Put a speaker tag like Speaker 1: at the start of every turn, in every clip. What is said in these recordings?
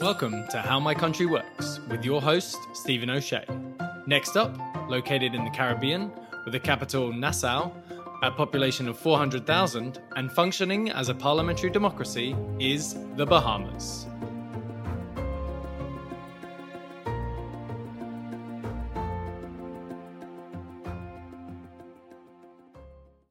Speaker 1: Welcome to How My Country Works with your host, Stephen O'Shea. Next up, located in the Caribbean with the capital Nassau, a population of 400,000, and functioning as a parliamentary democracy, is the Bahamas.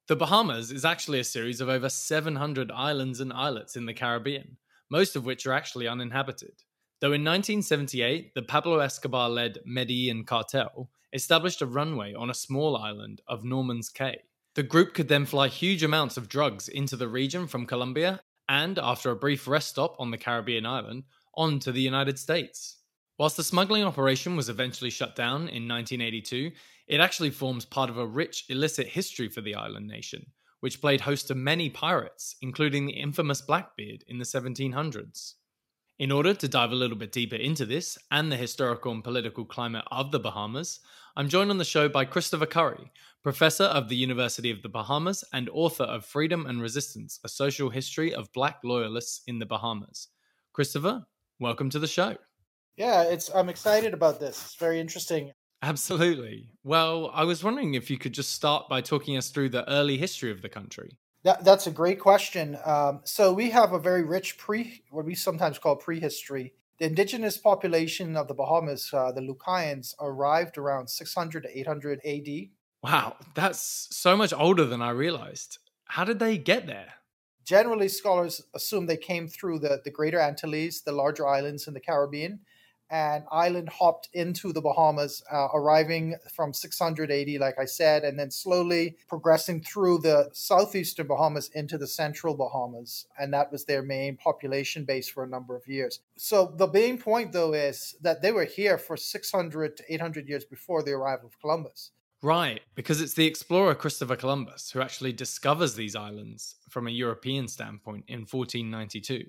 Speaker 1: The Bahamas is actually a series of over 700 islands and islets in the Caribbean, most of which are actually uninhabited. Though in 1978, the Pablo Escobar led Medellin cartel established a runway on a small island of Norman's Cay. The group could then fly huge amounts of drugs into the region from Colombia and, after a brief rest stop on the Caribbean island, on to the United States. Whilst the smuggling operation was eventually shut down in 1982, it actually forms part of a rich illicit history for the island nation, which played host to many pirates, including the infamous Blackbeard in the 1700s. In order to dive a little bit deeper into this and the historical and political climate of the Bahamas, I'm joined on the show by Christopher Curry, professor of the University of the Bahamas and author of Freedom and Resistance A Social History of Black Loyalists in the Bahamas. Christopher, welcome to the show.
Speaker 2: Yeah, it's I'm excited about this. It's very interesting.
Speaker 1: Absolutely. Well, I was wondering if you could just start by talking us through the early history of the country.
Speaker 2: That, that's a great question. Um, so we have a very rich pre, what we sometimes call prehistory. The indigenous population of the Bahamas, uh, the Lucayans, arrived around 600 to 800 AD.
Speaker 1: Wow, that's so much older than I realized. How did they get there?
Speaker 2: Generally, scholars assume they came through the, the Greater Antilles, the larger islands in the Caribbean, and island hopped into the Bahamas, uh, arriving from 680, like I said, and then slowly progressing through the southeastern Bahamas into the central Bahamas. And that was their main population base for a number of years. So the main point, though, is that they were here for 600 to 800 years before the arrival of Columbus.
Speaker 1: Right, because it's the explorer Christopher Columbus who actually discovers these islands from a European standpoint in 1492.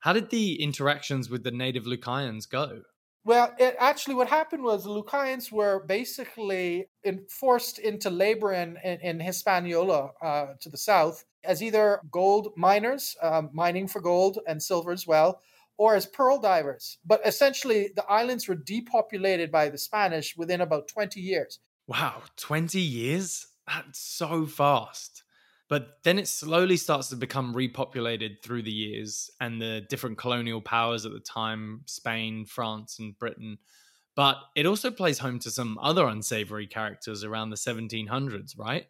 Speaker 1: How did the interactions with the native Lucayans go?
Speaker 2: Well, it actually what happened was the Lucayans were basically in, forced into labor in, in, in Hispaniola uh, to the south as either gold miners, um, mining for gold and silver as well, or as pearl divers. But essentially, the islands were depopulated by the Spanish within about 20 years.
Speaker 1: Wow, 20 years? That's so fast. But then it slowly starts to become repopulated through the years and the different colonial powers at the time Spain, France, and Britain. But it also plays home to some other unsavory characters around the 1700s, right?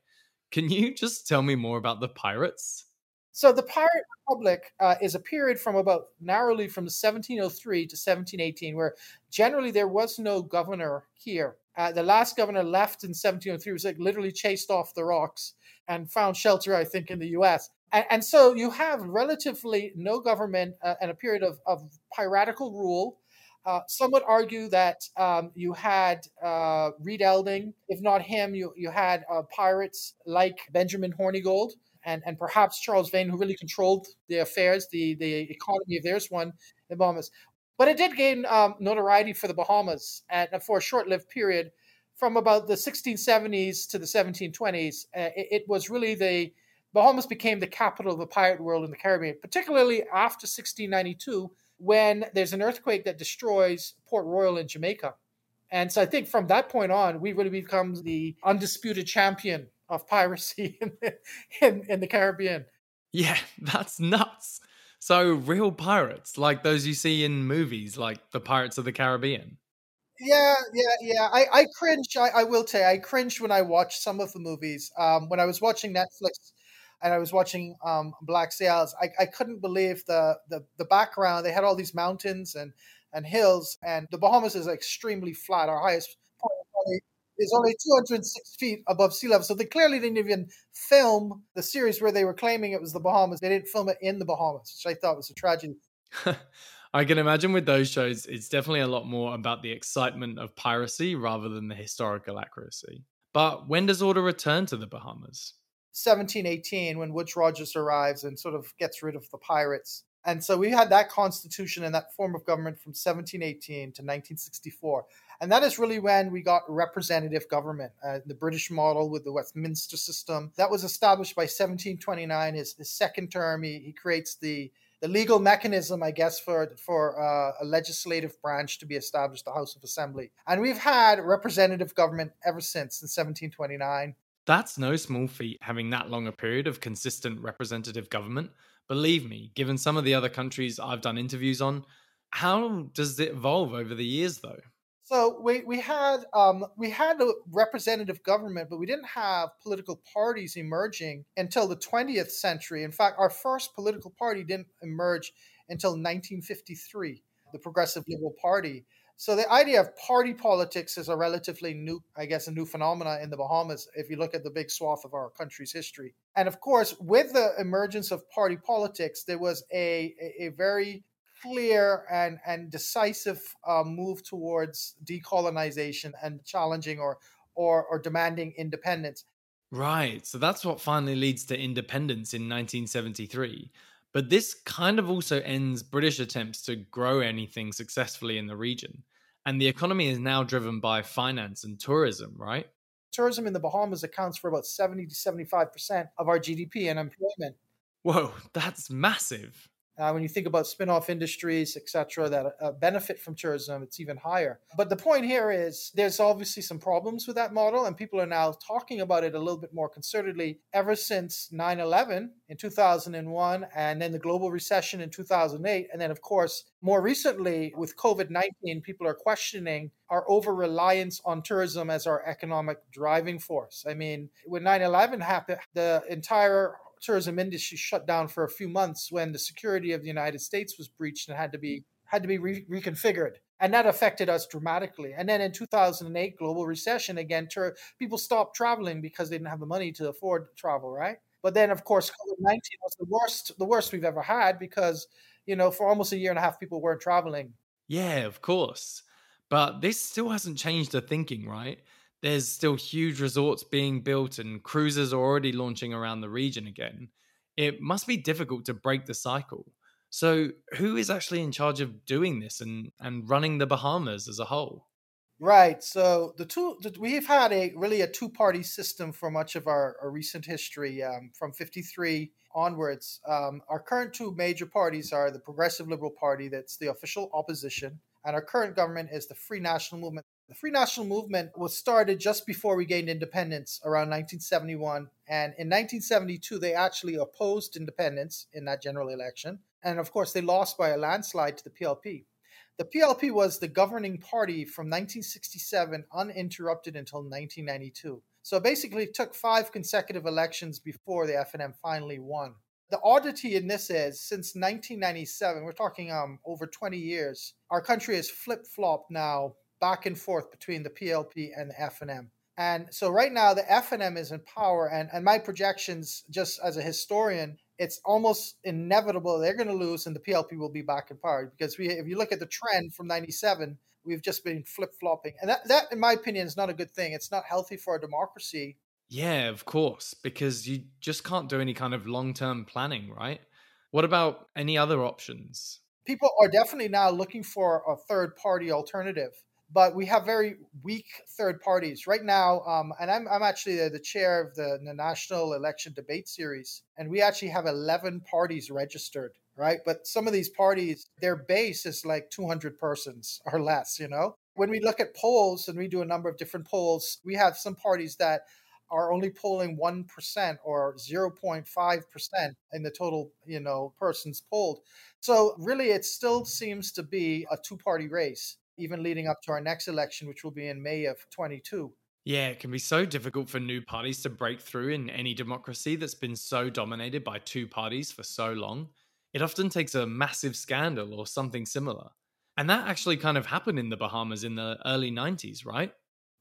Speaker 1: Can you just tell me more about the pirates?
Speaker 2: So the Pirate Republic uh, is a period from about narrowly from 1703 to 1718, where generally there was no governor here. Uh, the last governor left in 1703 was like literally chased off the rocks and found shelter, I think, in the US. And, and so you have relatively no government uh, and a period of, of piratical rule. Uh, some would argue that um, you had uh, Read Elding. If not him, you, you had uh, pirates like Benjamin Hornigold and, and perhaps Charles Vane, who really controlled the affairs, the, the economy of theirs one, the Bahamas. But it did gain um, notoriety for the Bahamas and for a short lived period from about the 1670s to the 1720s, uh, it, it, was really the Bahamas became the capital of the pirate world in the Caribbean, particularly after 1692, when there's an earthquake that destroys Port Royal in Jamaica. And so I think from that point on, we really become the undisputed champion of piracy in the, in, in the Caribbean.
Speaker 1: Yeah, that's nuts. So, real pirates, like those you see in movies, like the Pirates of the Caribbean.
Speaker 2: Yeah, yeah, yeah. I, I cringe. I, I will say I cringe when I watch some of the movies. Um, when I was watching Netflix and I was watching um, Black Sails, I, I couldn't believe the, the the background. They had all these mountains and and hills, and the Bahamas is extremely flat. Our highest point is only 206 feet above sea level. So they clearly didn't even film the series where they were claiming it was the Bahamas. They didn't film it in the Bahamas, which I thought was a tragedy.
Speaker 1: I can imagine with those shows, it's definitely a lot more about the excitement of piracy rather than the historical accuracy. But when does order return to the Bahamas?
Speaker 2: 1718, when Woodes Rogers arrives and sort of gets rid of the pirates. And so we had that constitution and that form of government from 1718 to 1964. And that is really when we got representative government, uh, the British model with the Westminster system. That was established by 1729, his, his second term. He, he creates the the legal mechanism, I guess, for for uh, a legislative branch to be established, the House of Assembly. And we've had representative government ever since in 1729.
Speaker 1: That's no small feat having that long a period of consistent representative government. Believe me, given some of the other countries I've done interviews on, how does it evolve over the years though?
Speaker 2: So we, we had um, we had a representative government, but we didn't have political parties emerging until the 20th century. In fact, our first political party didn't emerge until 1953, the Progressive Liberal Party. So the idea of party politics is a relatively new, I guess, a new phenomena in the Bahamas if you look at the big swath of our country's history. And of course, with the emergence of party politics, there was a, a, a very clear and, and decisive uh, move towards decolonization and challenging or, or, or demanding independence.
Speaker 1: Right. So that's what finally leads to independence in 1973. But this kind of also ends British attempts to grow anything successfully in the region. And the economy is now driven by finance and tourism, right?
Speaker 2: Tourism in the Bahamas accounts for about 70 to 75% of our GDP and employment.
Speaker 1: Whoa, that's massive.
Speaker 2: Uh, when you think about spin-off industries, etc., that uh, benefit from tourism, it's even higher. But the point here is there's obviously some problems with that model, and people are now talking about it a little bit more concertedly ever since 9/11 in 2001, and then the global recession in 2008, and then of course more recently with COVID-19, people are questioning our over reliance on tourism as our economic driving force. I mean, when 9/11 happened, the entire tourism industry shut down for a few months when the security of the United States was breached and had to be mm. had to be re- reconfigured. And that affected us dramatically. And then in 2008 global recession again tur- people stopped traveling because they didn't have the money to afford to travel right? But then of course mm. covid-19 was the worst the worst we've ever had because you know for almost a year and a half people weren't traveling.
Speaker 1: Yeah of course. But this still hasn't changed the thinking right there's still huge resorts being built and cruises are already launching around the region again. It must be difficult to break the cycle. So, who is actually in charge of doing this and, and running the Bahamas as a whole?
Speaker 2: Right. So the two we've had a really a two party system for much of our, our recent history um, from '53 onwards. Um, our current two major parties are the Progressive Liberal Party, that's the official opposition, and our current government is the Free National Movement, the Free National Movement was started just before we gained independence around 1971. And in 1972, they actually opposed independence in that general election. And of course, they lost by a landslide to the PLP. The PLP was the governing party from 1967 uninterrupted until 1992. So basically, it took five consecutive elections before the FNM finally won. The oddity in this is since 1997, we're talking um, over 20 years, our country has flip flopped now back and forth between the PLP and the FNM. And so right now the FNM is in power, and, and my projections, just as a historian, it's almost inevitable they're going to lose, and the PLP will be back in power because we, if you look at the trend from '97, we've just been flip flopping, and that, that, in my opinion, is not a good thing. It's not healthy for a democracy.
Speaker 1: Yeah, of course, because you just can't do any kind of long term planning, right? What about any other options?
Speaker 2: People are definitely now looking for a third party alternative but we have very weak third parties right now. Um, and I'm, I'm actually the, the chair of the, the, National Election Debate Series, and we actually have 11 parties registered, right? But some of these parties, their base is like 200 persons or less, you know? When we look at polls and we do a number of different polls, we have some parties that are only polling 1% or 0.5% in the total, you know, persons polled. So really it still seems to be a two-party race even leading up to our next election, which will be in May of 22.
Speaker 1: Yeah, it can be so difficult for new parties to break through in any democracy that's been so dominated by two parties for so long. It often takes a massive scandal or something similar. And that actually kind of happened in the Bahamas in the early 90s, right?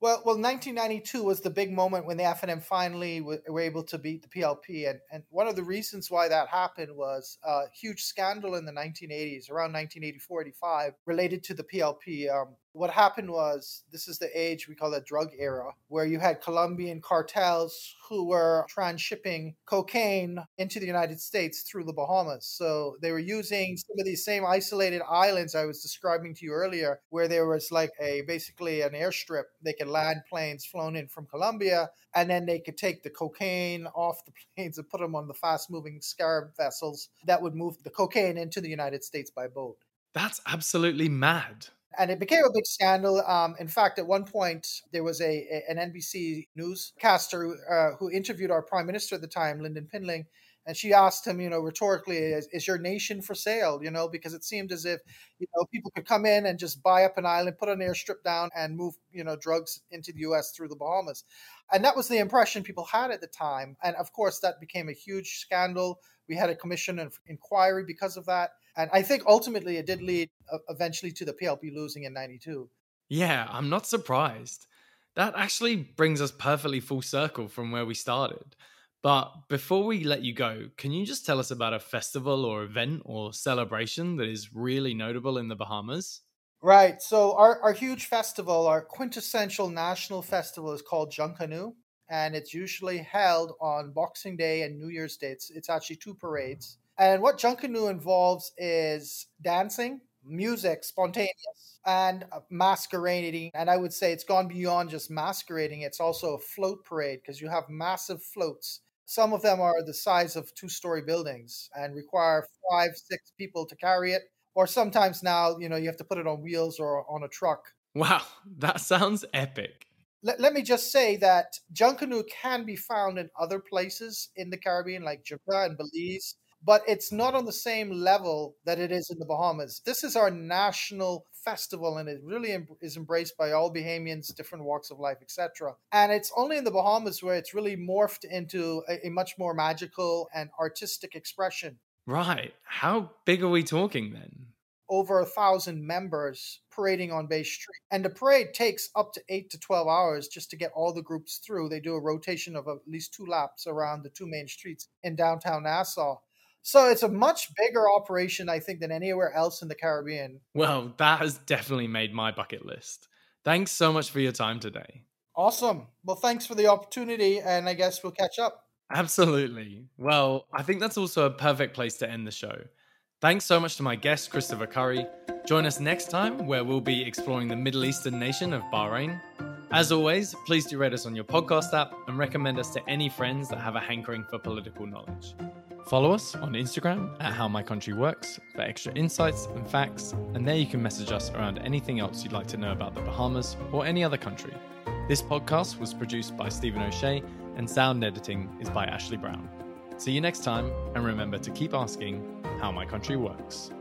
Speaker 2: Well, well, 1992 was the big moment when the FNM finally were able to beat the PLP, and and one of the reasons why that happened was a huge scandal in the 1980s, around 1984-85, related to the PLP. Um, what happened was this is the age we call the drug era, where you had Colombian cartels who were transshipping cocaine into the United States through the Bahamas. So they were using some of these same isolated islands I was describing to you earlier, where there was like a basically an airstrip. They could land planes flown in from Colombia, and then they could take the cocaine off the planes and put them on the fast moving scarab vessels that would move the cocaine into the United States by boat.
Speaker 1: That's absolutely mad
Speaker 2: and it became a big scandal. Um, in fact, at one point there was a, a an NBC newscaster uh, who interviewed our prime minister at the time, Lynden Pindling, and she asked him, you know, rhetorically, is, is, your nation for sale? You know, because it seemed as if, you know, people could come in and just buy up an island, put an airstrip down, and move, you know, drugs into the U.S. through the Bahamas. And that was the impression people had at the time. And of course, that became a huge scandal. We had a commission of inquiry because of that. And I think ultimately it did lead uh, eventually to the PLP losing in 92.
Speaker 1: Yeah, I'm not surprised. That actually brings us perfectly full circle from where we started. But before we let you go, can you just tell us about a festival or event or celebration that is really notable in the Bahamas?
Speaker 2: Right. So, our, our huge festival, our quintessential national festival, is called Junkanoo. And it's usually held on Boxing Day and New Year's Day. It's, it's actually two parades. And what Junkanoo involves is dancing, music, spontaneous, and masquerading. And I would say it's gone beyond just masquerading. It's also a float parade because you have massive floats. Some of them are the size of two story buildings and require five, six people to carry it. Or sometimes now, you know, you have to put it on wheels or on a truck.
Speaker 1: Wow, that sounds epic.
Speaker 2: Let, let me just say that Junkanoo can be found in other places in the Caribbean, like Jamaica and Belize but it's not on the same level that it is in the Bahamas. This is our national festival and it really em- is embraced by all Bahamians, different walks of life, etc. And it's only in the Bahamas where it's really morphed into a, a much more magical and artistic expression.
Speaker 1: Right. How big are we talking then?
Speaker 2: over a thousand members parading on Bay Street. And the parade takes up to eight to 12 hours just to get all the groups through. They do a rotation of at least two laps around the two main streets in downtown Nassau. So it's a much bigger operation, I think, than anywhere else in the Caribbean.
Speaker 1: Well, that has definitely made my bucket list. Thanks so much for your time today.
Speaker 2: Awesome. Well, thanks for the opportunity, and I guess we'll catch up.
Speaker 1: Absolutely. Well, I think that's also a perfect place to end the show. Thanks so much to my guest, Christopher Curry. Join us next time where we'll be exploring the Middle Eastern nation of Bahrain. As always, please do rate us on your podcast app and recommend us to any friends that have a hankering for political knowledge. Follow us on Instagram at How My Country Works for extra insights and facts, and there you can message us around anything else you'd like to know about the Bahamas or any other country. This podcast was produced by Stephen O'Shea, and sound editing is by Ashley Brown. See you next time, and remember to keep asking how my country works.